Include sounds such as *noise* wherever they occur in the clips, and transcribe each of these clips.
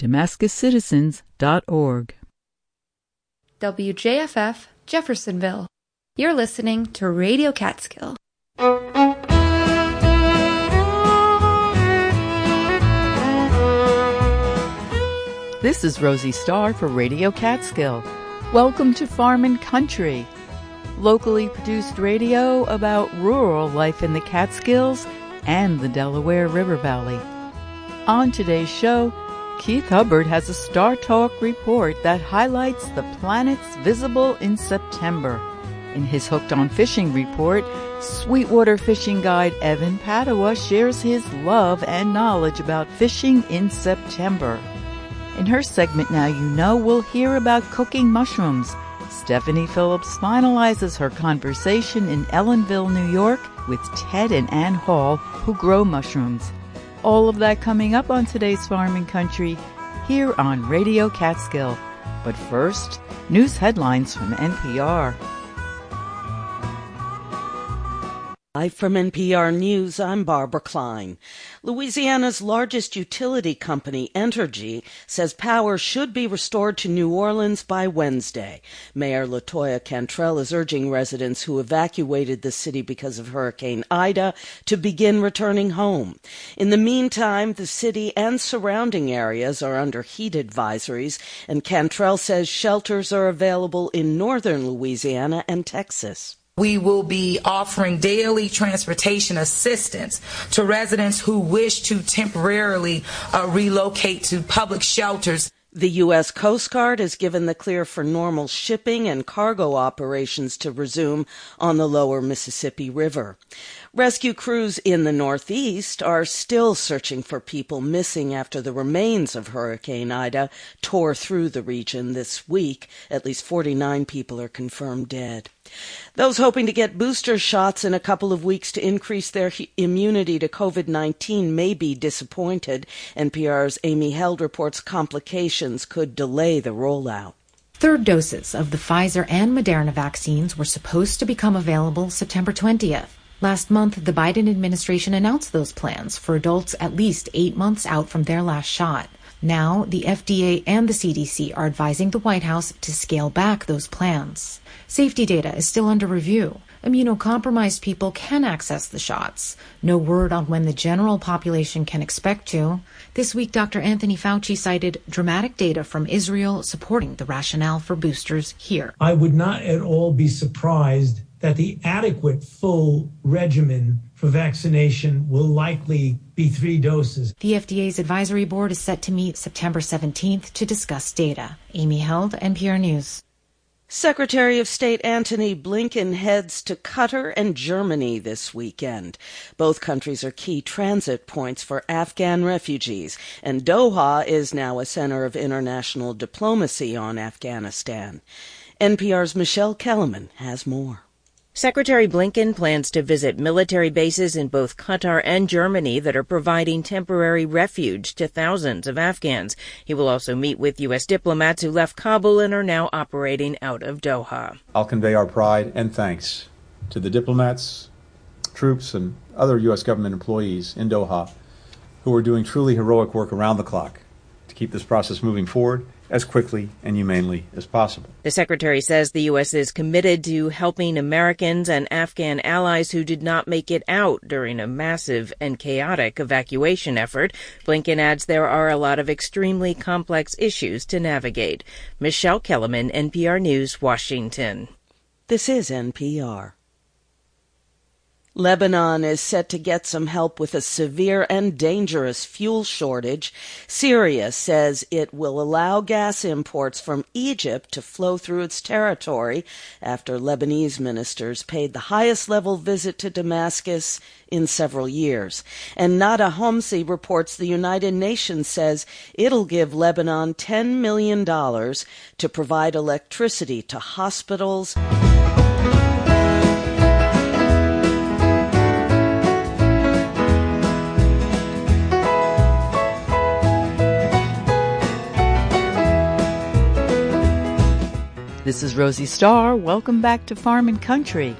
DamascusCitizens.org. WJFF Jeffersonville. You're listening to Radio Catskill. This is Rosie Starr for Radio Catskill. Welcome to Farm and Country, locally produced radio about rural life in the Catskills and the Delaware River Valley. On today's show, Keith Hubbard has a Star Talk report that highlights the planets visible in September. In his Hooked on Fishing report, Sweetwater fishing guide Evan Padua shares his love and knowledge about fishing in September. In her segment Now You Know, we'll hear about cooking mushrooms. Stephanie Phillips finalizes her conversation in Ellenville, New York with Ted and Ann Hall, who grow mushrooms. All of that coming up on today's Farm and Country here on Radio Catskill. But first, news headlines from NPR. Live from NPR News, I'm Barbara Klein. Louisiana's largest utility company, Entergy, says power should be restored to New Orleans by Wednesday. Mayor Latoya Cantrell is urging residents who evacuated the city because of Hurricane Ida to begin returning home. In the meantime, the city and surrounding areas are under heat advisories, and Cantrell says shelters are available in northern Louisiana and Texas. We will be offering daily transportation assistance to residents who wish to temporarily uh, relocate to public shelters. The U.S. Coast Guard has given the clear for normal shipping and cargo operations to resume on the lower Mississippi River. Rescue crews in the Northeast are still searching for people missing after the remains of Hurricane Ida tore through the region this week. At least 49 people are confirmed dead. Those hoping to get booster shots in a couple of weeks to increase their immunity to COVID 19 may be disappointed. NPR's Amy Held reports complications could delay the rollout. Third doses of the Pfizer and Moderna vaccines were supposed to become available September 20th. Last month, the Biden administration announced those plans for adults at least eight months out from their last shot. Now, the FDA and the CDC are advising the White House to scale back those plans. Safety data is still under review. Immunocompromised people can access the shots. No word on when the general population can expect to. This week, Dr. Anthony Fauci cited dramatic data from Israel supporting the rationale for boosters here. I would not at all be surprised that the adequate full regimen for vaccination will likely be three doses. The FDA's advisory board is set to meet September 17th to discuss data. Amy Held, NPR News. Secretary of State Antony Blinken heads to Qatar and Germany this weekend. Both countries are key transit points for Afghan refugees, and Doha is now a center of international diplomacy on Afghanistan. NPR's Michelle Kelemen has more. Secretary Blinken plans to visit military bases in both Qatar and Germany that are providing temporary refuge to thousands of Afghans. He will also meet with U.S. diplomats who left Kabul and are now operating out of Doha. I'll convey our pride and thanks to the diplomats, troops, and other U.S. government employees in Doha who are doing truly heroic work around the clock to keep this process moving forward as quickly and humanely as possible. The Secretary says the U.S. is committed to helping Americans and Afghan allies who did not make it out during a massive and chaotic evacuation effort. Blinken adds there are a lot of extremely complex issues to navigate. Michelle Kelemen, NPR News, Washington. This is NPR. Lebanon is set to get some help with a severe and dangerous fuel shortage. Syria says it will allow gas imports from Egypt to flow through its territory after Lebanese ministers paid the highest level visit to Damascus in several years. And Nada Homsi reports the United Nations says it'll give Lebanon $10 million to provide electricity to hospitals. This is Rosie Starr. Welcome back to Farm and Country.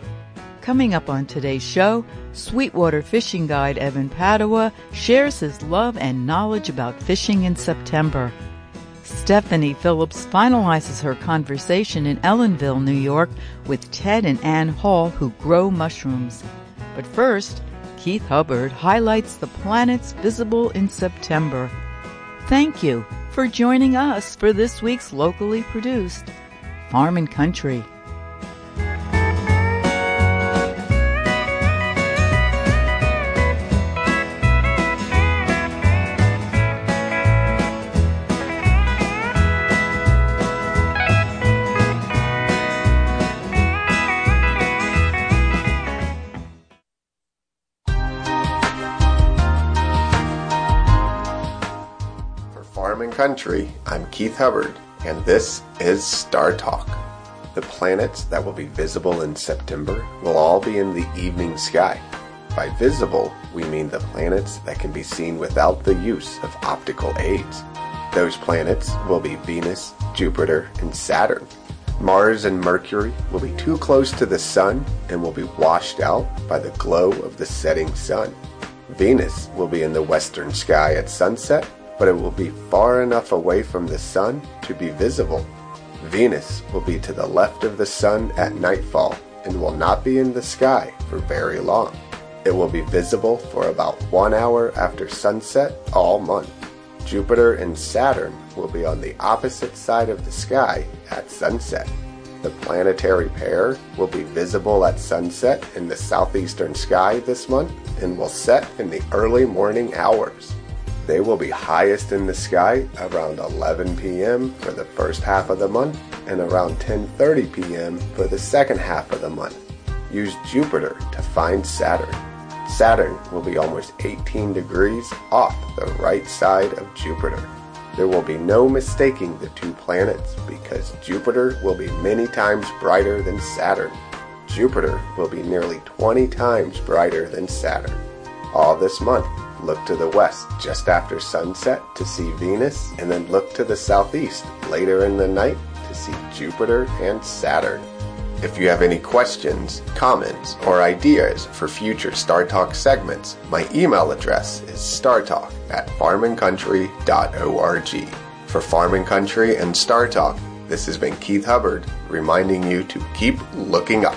Coming up on today's show, Sweetwater fishing guide Evan Padua shares his love and knowledge about fishing in September. Stephanie Phillips finalizes her conversation in Ellenville, New York, with Ted and Ann Hall, who grow mushrooms. But first, Keith Hubbard highlights the planets visible in September. Thank you for joining us for this week's locally produced Farm and Country. Country, I'm Keith Hubbard, and this is Star Talk. The planets that will be visible in September will all be in the evening sky. By visible, we mean the planets that can be seen without the use of optical aids. Those planets will be Venus, Jupiter, and Saturn. Mars and Mercury will be too close to the Sun and will be washed out by the glow of the setting sun. Venus will be in the western sky at sunset but it will be far enough away from the sun to be visible. Venus will be to the left of the sun at nightfall and will not be in the sky for very long. It will be visible for about one hour after sunset all month. Jupiter and Saturn will be on the opposite side of the sky at sunset. The planetary pair will be visible at sunset in the southeastern sky this month and will set in the early morning hours. They will be highest in the sky around 11 p.m. for the first half of the month and around 10:30 p.m. for the second half of the month. Use Jupiter to find Saturn. Saturn will be almost 18 degrees off the right side of Jupiter. There will be no mistaking the two planets because Jupiter will be many times brighter than Saturn. Jupiter will be nearly 20 times brighter than Saturn. All this month, look to the west just after sunset to see Venus, and then look to the southeast later in the night to see Jupiter and Saturn. If you have any questions, comments, or ideas for future Star Talk segments, my email address is startalk at farmandcountry.org. For Farm and Country and Star Talk, this has been Keith Hubbard reminding you to keep looking up.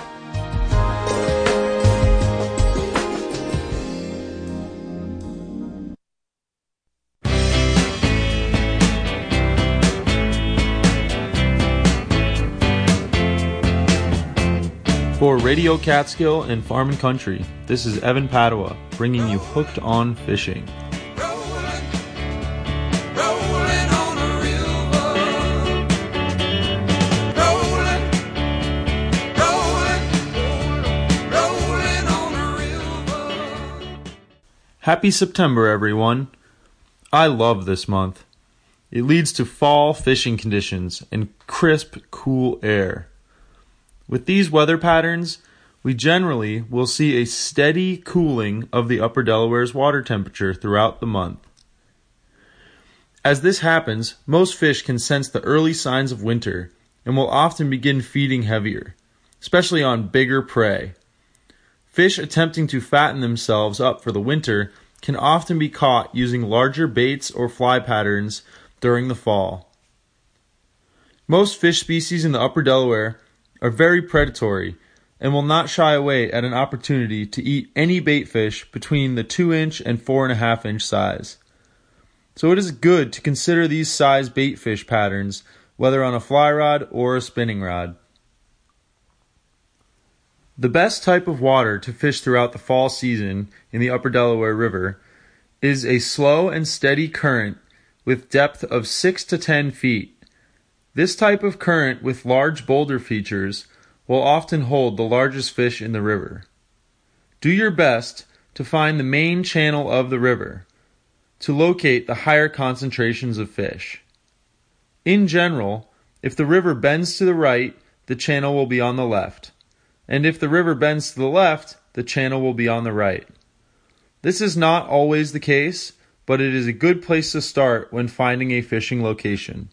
For Radio Catskill and Farm and Country, this is Evan Padua bringing you Hooked on Fishing. Happy September, everyone. I love this month. It leads to fall fishing conditions and crisp, cool air. With these weather patterns, we generally will see a steady cooling of the upper Delaware's water temperature throughout the month. As this happens, most fish can sense the early signs of winter and will often begin feeding heavier, especially on bigger prey. Fish attempting to fatten themselves up for the winter can often be caught using larger baits or fly patterns during the fall. Most fish species in the upper Delaware are very predatory and will not shy away at an opportunity to eat any bait fish between the 2 inch and 4.5 inch size. So it is good to consider these size bait fish patterns, whether on a fly rod or a spinning rod. The best type of water to fish throughout the fall season in the upper Delaware River is a slow and steady current with depth of 6 to 10 feet this type of current with large boulder features will often hold the largest fish in the river. Do your best to find the main channel of the river to locate the higher concentrations of fish. In general, if the river bends to the right, the channel will be on the left, and if the river bends to the left, the channel will be on the right. This is not always the case, but it is a good place to start when finding a fishing location.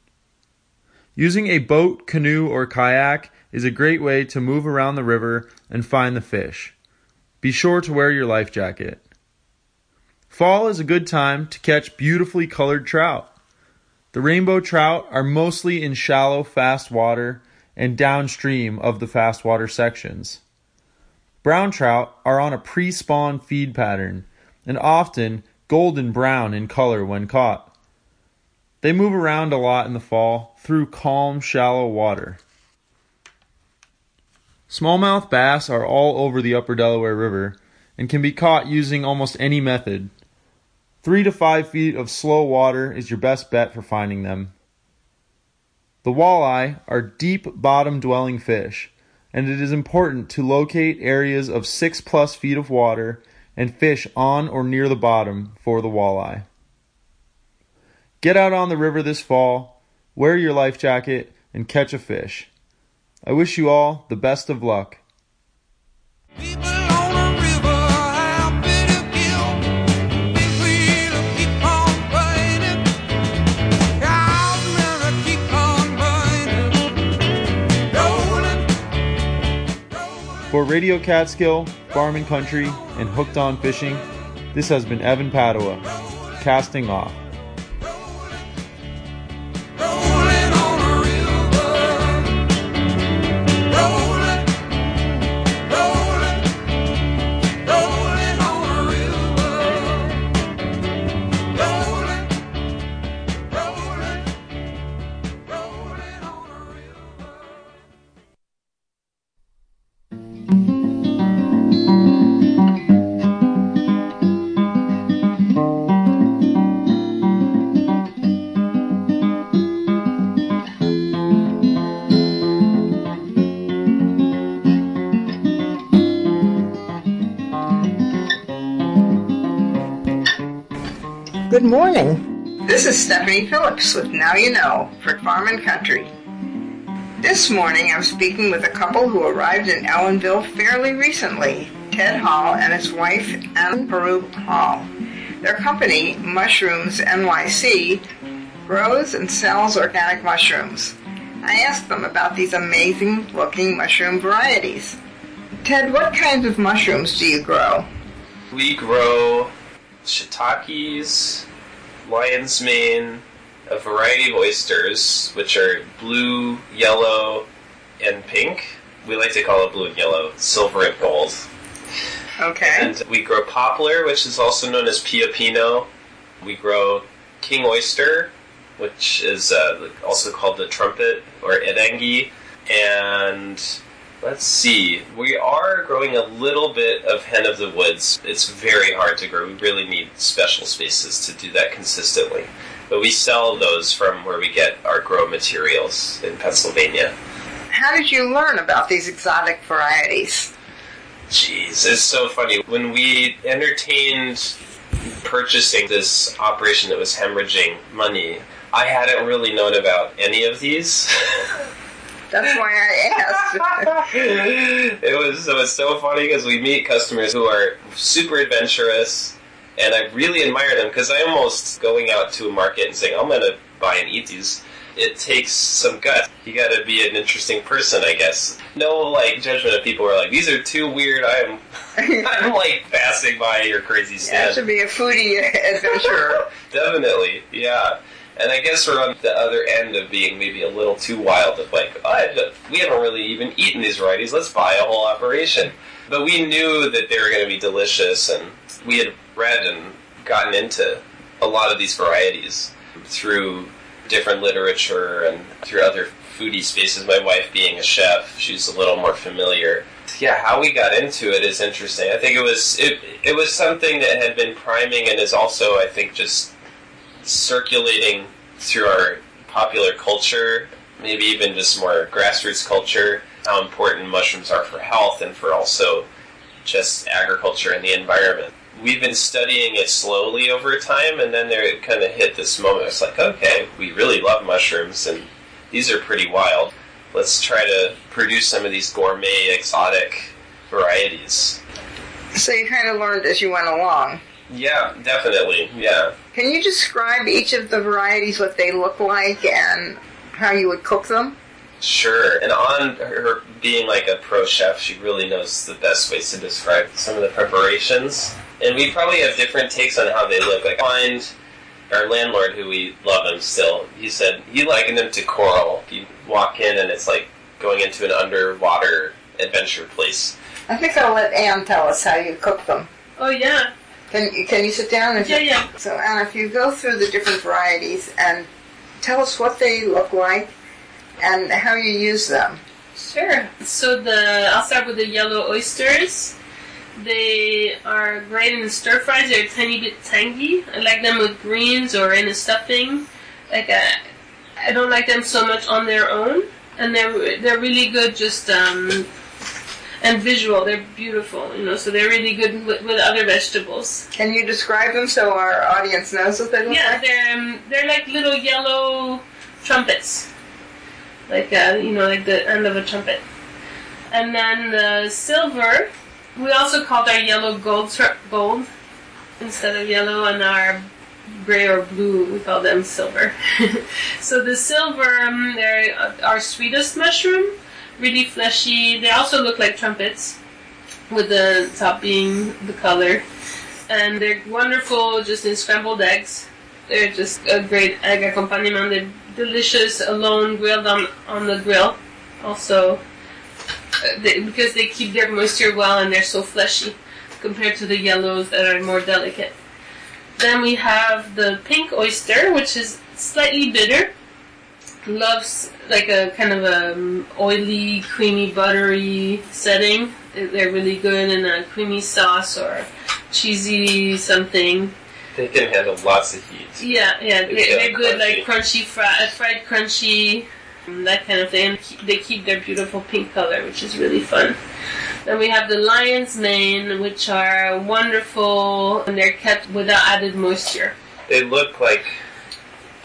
Using a boat, canoe, or kayak is a great way to move around the river and find the fish. Be sure to wear your life jacket. Fall is a good time to catch beautifully colored trout. The rainbow trout are mostly in shallow, fast water and downstream of the fast water sections. Brown trout are on a pre spawn feed pattern and often golden brown in color when caught. They move around a lot in the fall through calm, shallow water. Smallmouth bass are all over the upper Delaware River and can be caught using almost any method. Three to five feet of slow water is your best bet for finding them. The walleye are deep bottom dwelling fish, and it is important to locate areas of six plus feet of water and fish on or near the bottom for the walleye. Get out on the river this fall, wear your life jacket, and catch a fish. I wish you all the best of luck. For Radio Catskill, Farm and Country, and Hooked on Fishing, this has been Evan Padua, casting off. Good morning. This is Stephanie Phillips with Now You Know for Farm and Country. This morning I'm speaking with a couple who arrived in Ellenville fairly recently, Ted Hall and his wife, Ann Peru Hall. Their company, Mushrooms NYC, grows and sells organic mushrooms. I asked them about these amazing looking mushroom varieties. Ted, what kinds of mushrooms do you grow? We grow shiitakes, lion's mane, a variety of oysters, which are blue, yellow, and pink. We like to call it blue and yellow, silver and gold. Okay. And we grow poplar, which is also known as pioppino. We grow king oyster, which is uh, also called the trumpet or eringi. And let's see, we are growing a little bit of hen of the woods. It's very hard to grow. We really need special spaces to do that consistently. But we sell those from where we get our grow materials in Pennsylvania. How did you learn about these exotic varieties? Jeez, it's so funny. When we entertained purchasing this operation that was hemorrhaging money, I hadn't really known about any of these. *laughs* That's why I asked. *laughs* it was it was so funny because we meet customers who are super adventurous, and I really admire them because I'm almost going out to a market and saying I'm going to buy and eat these. It takes some guts. You got to be an interesting person, I guess. No like judgment of people who are like these are too weird. I'm *laughs* I'm like passing by your crazy Yeah, stand. to be a foodie adventurer. *laughs* Definitely, yeah. And I guess we're on the other end of being maybe a little too wild. Of like, oh, I, we haven't really even eaten these varieties. Let's buy a whole operation. But we knew that they were going to be delicious, and we had read and gotten into a lot of these varieties through different literature and through other foodie spaces. My wife being a chef, she's a little more familiar. Yeah, how we got into it is interesting. I think it was it, it was something that had been priming and is also I think just circulating through our popular culture, maybe even just more grassroots culture, how important mushrooms are for health and for also just agriculture and the environment. We've been studying it slowly over time, and then there it kind of hit this moment. It's like, okay, we really love mushrooms, and these are pretty wild. Let's try to produce some of these gourmet, exotic varieties. so you kind of learned as you went along. Yeah, definitely. Yeah. Can you describe each of the varieties, what they look like, and how you would cook them? Sure. And on her being like a pro chef, she really knows the best ways to describe some of the preparations. And we probably have different takes on how they look. Like, I find our landlord, who we love him still, he said he likened them to coral. You walk in and it's like going into an underwater adventure place. I think I'll let Anne tell us how you cook them. Oh yeah. Can you, can you sit down? And Yeah, yeah. So Anna, if you go through the different varieties and tell us what they look like and how you use them. Sure. So the I'll start with the yellow oysters. They are great in stir fries. They're a tiny bit tangy. I like them with greens or in a stuffing. Like I, I don't like them so much on their own, and they're they're really good just um, and visual. They're beautiful, you know. So they're really good with, with other vegetables. Can you describe them so our audience knows what they look Yeah, like? they're um, they're like little yellow trumpets, like uh, you know, like the end of a trumpet. And then the silver, we also called our yellow gold tr- gold instead of yellow, and our gray or blue we call them silver. *laughs* so the silver, um, they're uh, our sweetest mushroom, really fleshy. They also look like trumpets, with the top being the color and they're wonderful just in scrambled eggs. They're just a great egg accompaniment. They're delicious alone, grilled on, on the grill. Also, uh, they, because they keep their moisture well and they're so fleshy compared to the yellows that are more delicate. Then we have the pink oyster, which is slightly bitter. Loves like a kind of a um, oily, creamy, buttery setting. They're really good in a creamy sauce or cheesy something. They can handle lots of heat. Yeah, yeah, they're, uh, they're good, like crunchy, fri- fried crunchy, mm, that kind of thing. And they keep their beautiful pink color, which is really fun. Then we have the lion's mane, which are wonderful, and they're kept without added moisture. They look like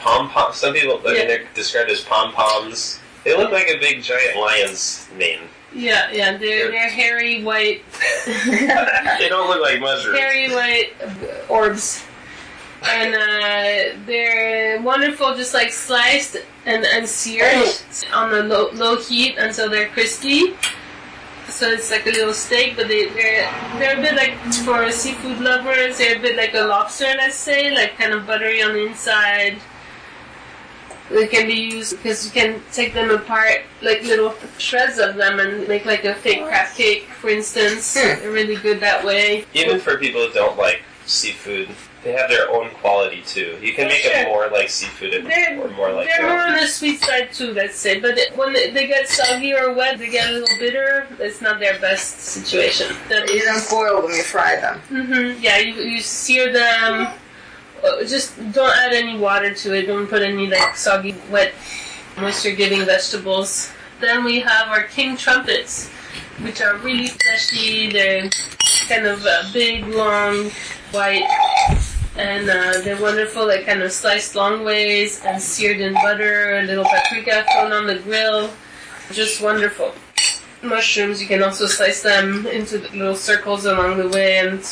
pom poms. Some people, I mean, they're described as pom poms. They look like a big giant lion's mane. Yeah, yeah, they're they're hairy white, *laughs* they don't look like mushrooms. hairy white orbs, and uh, they're wonderful, just like sliced and, and seared on the low, low heat until they're crispy. So it's like a little steak, but they, they're they're a bit like for seafood lovers. They're a bit like a lobster, let's say, like kind of buttery on the inside. They can be used because you can take them apart, like little shreds of them, and make like a fake crab cake, for instance. They're really good that way. Even for people who don't like seafood, they have their own quality too. You can make it more like seafood and- They're- or more like They're more on the sweet side too, let's say. But it- when they, they get soggy or wet, they get a little bitter. It's not their best situation. You don't boil them, you fry them. hmm Yeah, you, you sear them. Just don't add any water to it. Don't put any like soggy, wet, moisture-giving vegetables. Then we have our king trumpets, which are really fleshy. They're kind of uh, big, long, white, and uh, they're wonderful. They're kind of sliced long ways and seared in butter. A little paprika thrown on the grill. Just wonderful. Mushrooms, you can also slice them into little circles along the way and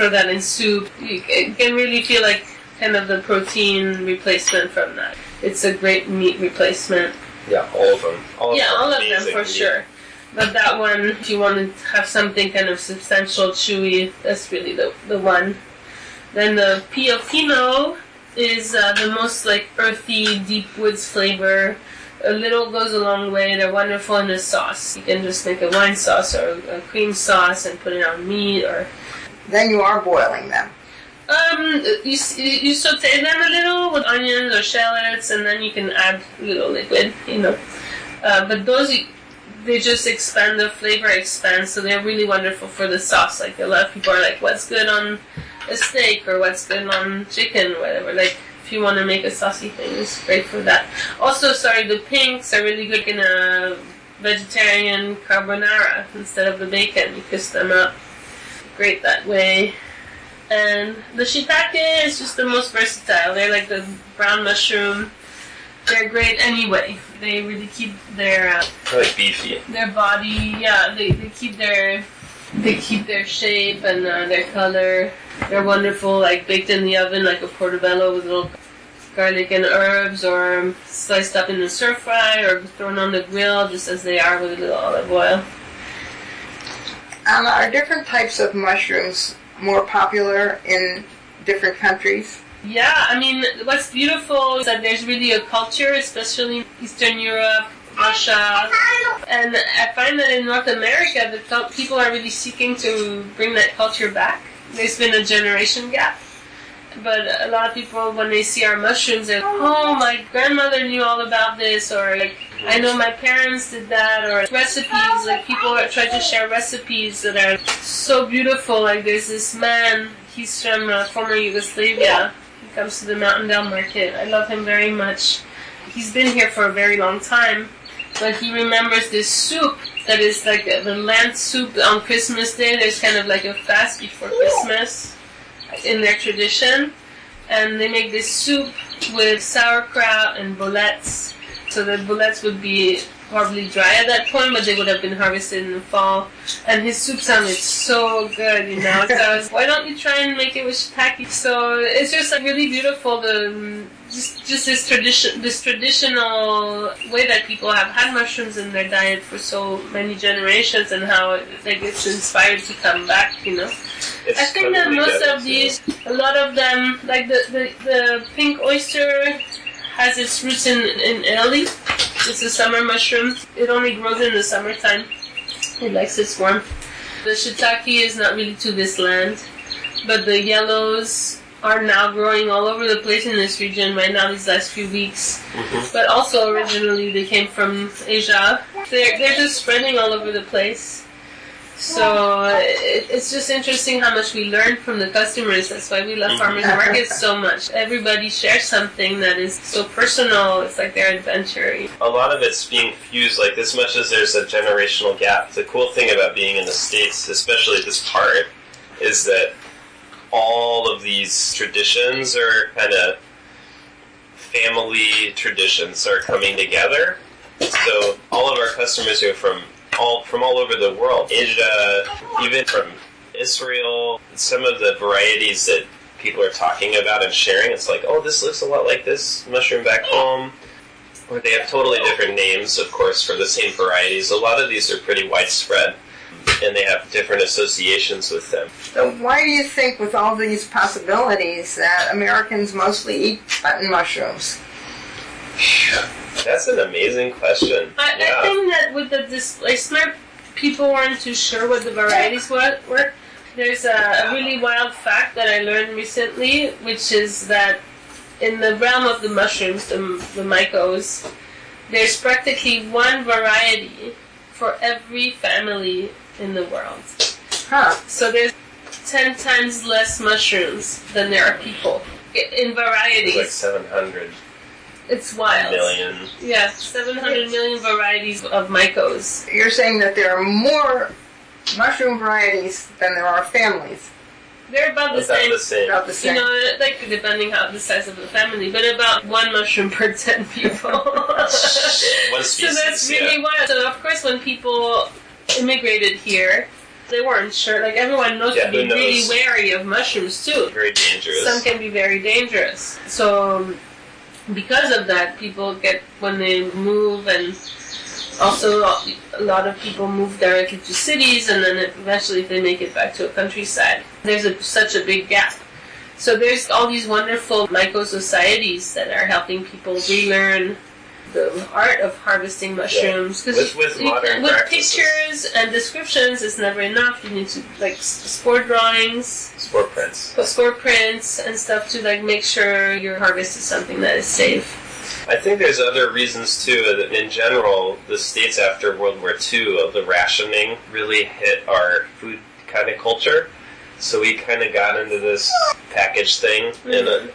throw that in soup. You ca- can really feel like kind of the protein replacement from that. It's a great meat replacement. Yeah, all of them. All yeah, are all of them for meat. sure. But that one, if you want to have something kind of substantial, chewy, that's really the, the one. Then the Pioppino is uh, the most like earthy, deep woods flavor. A little goes a long way. They're wonderful in a sauce. You can just make a wine sauce or a cream sauce and put it on meat or. Then you are boiling them. Um, you you saute them a little with onions or shallots, and then you can add a little liquid, you know. Uh, but those they just expand the flavor expands, so they're really wonderful for the sauce. Like a lot of people are like, "What's good on a steak?" or "What's good on chicken?" Whatever. Like if you want to make a saucy thing, it's great for that. Also, sorry, the pinks are really good in a vegetarian carbonara instead of the bacon. You kiss them up. Great that way. And the shiitake is just the most versatile. They're like the brown mushroom. They're great anyway. They really keep their uh, like beefy. their body. Yeah, they, they keep their they keep their shape and uh, their color. They're wonderful, like baked in the oven, like a portobello with little garlic and herbs, or sliced up in a stir fry, or thrown on the grill just as they are with a little olive oil. Um, are different types of mushrooms more popular in different countries? Yeah, I mean, what's beautiful is that there's really a culture, especially in Eastern Europe, Russia, and I find that in North America, the people are really seeking to bring that culture back. There's been a generation gap. But a lot of people, when they see our mushrooms, they're like, oh, my grandmother knew all about this, or like, I know my parents did that, or recipes, like people trying to share recipes that are so beautiful. Like there's this man, he's from uh, former Yugoslavia, he comes to the Mountaindale Market. I love him very much. He's been here for a very long time, but he remembers this soup that is like the land soup on Christmas Day. There's kind of like a fast before Christmas in their tradition, and they make this soup with sauerkraut and boletes. So the bullets would be probably dry at that point, but they would have been harvested in the fall. And his soup sounded so good, you know. So I was, why don't you try and make it with shiitake? So it's just like really beautiful. The um, just just this tradition, this traditional way that people have had mushrooms in their diet for so many generations, and how it, like it's inspired to come back, you know. It's I think that most of these, a lot of them, like the, the, the pink oyster has its roots in, in Italy. It's a summer mushroom. It only grows in the summertime. It likes its warmth. The shiitake is not really to this land, but the yellows are now growing all over the place in this region right now these last few weeks. Mm-hmm. But also originally they came from Asia. They're, they're just spreading all over the place. So it, it's just interesting how much we learn from the customers. That's why we love mm-hmm. farmers markets so much. Everybody shares something that is so personal. It's like their adventure. a lot of it's being fused like as much as there's a generational gap the cool thing about being in the states especially this part is that all of these traditions are kind of family traditions are coming together so all of our customers who are from all from all over the world asia uh, even from israel some of the varieties that people are talking about and sharing it's like oh this looks a lot like this mushroom back home or they have totally different names, of course, for the same varieties. A lot of these are pretty widespread, and they have different associations with them. So why do you think, with all these possibilities, that Americans mostly eat button mushrooms? *laughs* That's an amazing question. I, I think that with the displacement, people weren't too sure what the varieties were. were. There's a, a really wild fact that I learned recently, which is that in the realm of the mushrooms, the, the mycos, there's practically one variety for every family in the world. Huh. So there's 10 times less mushrooms than there are people in varieties. It's like 700 It's wild. million. Yeah, 700 million varieties of mycos. You're saying that there are more mushroom varieties than there are families. They're about the About same. the same. About the same. You know, like depending how the size of the family, but about one mushroom *laughs* per ten people. *laughs* One so that's really yeah. wild. So of course, when people immigrated here, they weren't sure. Like everyone knows Yeah, to be knows? really wary of mushrooms too. Very dangerous. Some can be very dangerous. So um, because of that, people get when they move and. Also, a lot of people move directly to cities, and then eventually, if they make it back to a countryside, there's a, such a big gap. So there's all these wonderful micro societies that are helping people relearn the art of harvesting mushrooms. Yeah. With- with modern with pictures and descriptions, it's never enough. You need to like spore drawings, Spore prints. spore prints, and stuff to like make sure your harvest is something that is safe. I think there's other reasons too. That in general, the states after World War II of the rationing really hit our food kind of culture. So we kind of got into this package thing, and uh,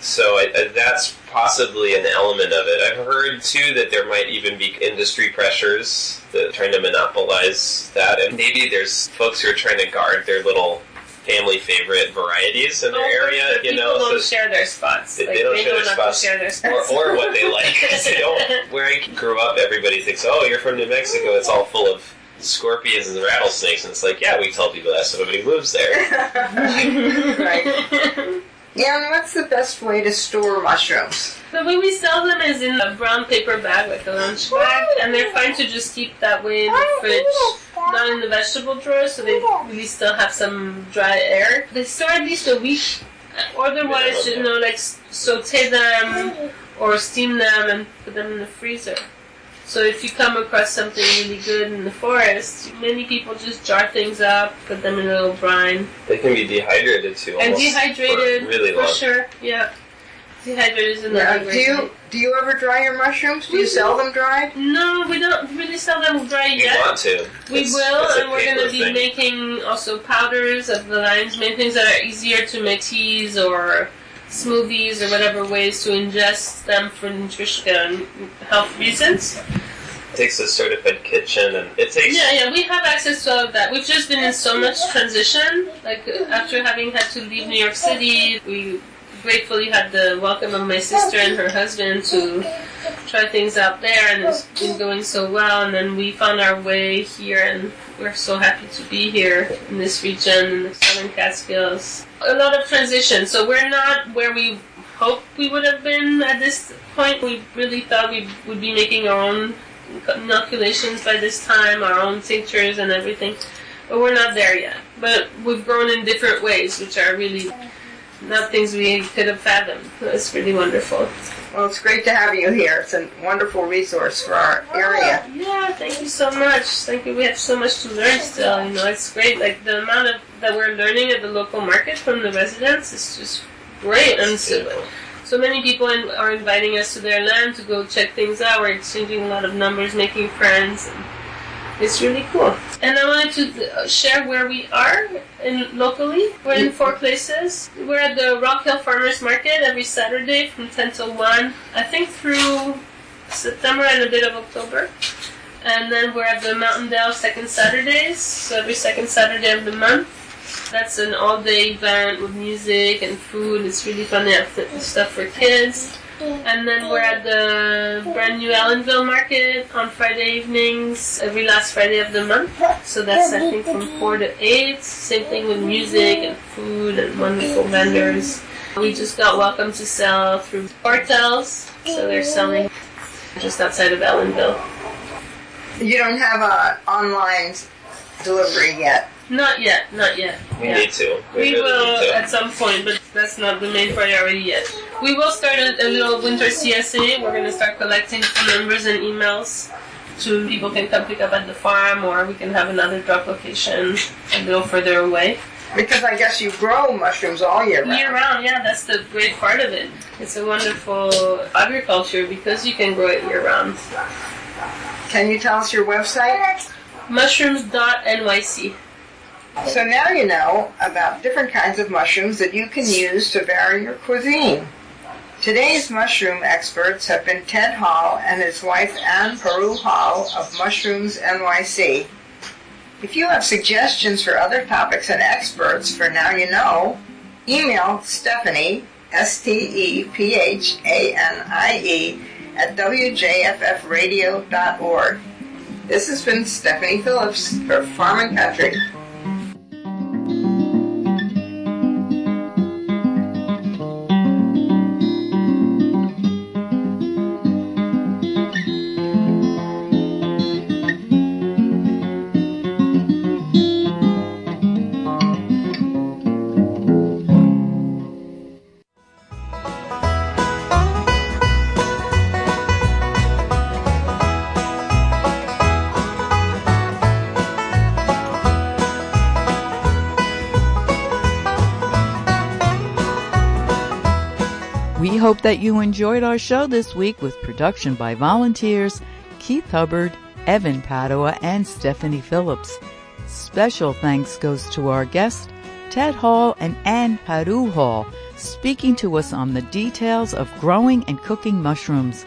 so I, I, that's possibly an element of it. I've heard too that there might even be industry pressures that are trying to monopolize that, and maybe there's folks who are trying to guard their little family favorite varieties in their Oh, area. but You people know, don't so share their spots. They- Like, they don't share know their spots. share their or, spots. or what they like. *laughs* they don't. Where I grew up, everybody thinks, "Oh, you're from New Mexico. It's all full of scorpions and rattlesnakes." And it's like, yeah, we tell people that, so nobody moves there. *laughs* right. *laughs* Yeah, and what's the best way to store mushrooms? The way we sell them is in a brown paper bag, like a lunch bag, and they're fine to just keep that way in the fridge, not in the vegetable drawer, so they really still have some dry air. They store at least a week Otherwise, you know, like saute them or steam them and put them in the freezer. So if you come across something really good in the forest, many people just jar things up, put them in a little brine. They can be dehydrated too. And dehydrated, for, really for long. sure, yeah. Dehydrated is Now, another do you thing. do you ever dry your mushrooms? Do you sell them dried? No, we don't really sell them dry We yet. want to. We It's- will, it's and we're going to be thing. making also powders of the lion's mane things that are easier to make teas or smoothies or whatever ways to ingest them for nutrition and health reasons. Takes a certified kitchen, and it takes. Yeah, yeah, we have access to all of that. We've just been in so much transition. Like after having had to leave New York City, we gratefully had the welcome of my sister and her husband to try things out there, and it's been going so well. And then we found our way here, and we're so happy to be here in this region, in the Southern Catskills. A lot of transition, so we're not where we hoped we would have been at this point. We really thought we would be making our own inoculations by this time, our own tinctures and everything. But we're not there yet. But we've grown in different ways, which are really not things we could have fathomed. It's really wonderful. Well, it's great to have you here. It's a wonderful resource for our oh, area. Yeah, thank you so much. Thank you. We have so much to learn still. You know, it's great. Like the amount of that we're learning at the local market from the residents is just great. And so, so many people in, are inviting us to their land to go check things out. We're exchanging a lot of numbers, making friends. It's really cool. And I wanted to uh, share where we are in locally. We're in four places. We're at the Rock Hill Farmers Market every Saturday from 10 till 1. I think through September and a bit of October. And then we're at the Mountaindale second Saturdays, so every second Saturday of the month. That's an all-day event with music and food. It's really fun. Stuff for kids. And then we're at the brand new Ellenville Market on Friday evenings, every last Friday of the month. So that's I think from four to eight. Same thing with music and food and wonderful vendors. We just got welcome to sell through Bartels, so they're selling just outside of Ellenville. You don't have a online delivery yet. Not yet, not yet. We Yeah. need to. We, We really will to. at some point, but that's not the main priority yet. We will start a, a little winter CSA. We're going to start collecting phone numbers and emails so people can come pick up at the farm, or we can have another drop location a little further away. Because I guess you grow mushrooms all year round. Year round, yeah, that's the great part of it. It's a wonderful agriculture because you can grow it year round. Can you tell us your website? Mushrooms.nyc. So now you know about different kinds of mushrooms that you can use to vary your cuisine. Today's mushroom experts have been Ted Hall and his wife Anne Peru Hall of Mushrooms NYC. If you have suggestions for other topics and experts for Now You Know, email Stephanie, S-T-E-P-H-A-N-I-E, at wjffradio.org. This has been Stephanie Phillips for Farm and Country. Hope that you enjoyed our show this week with production by volunteers Keith Hubbard, Evan Padua, and Stephanie Phillips. Special thanks goes to our guest, Ted Hall and Ann Padu Hall, speaking to us on the details of growing and cooking mushrooms.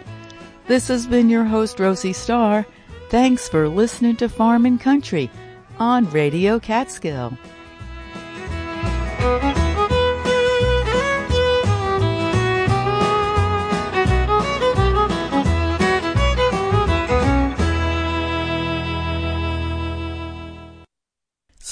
This has been your host, Rosie Starr. Thanks for listening to Farm and Country on Radio Catskill.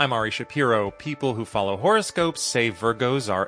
I'm Ari Shapiro. People who follow horoscopes say Virgos are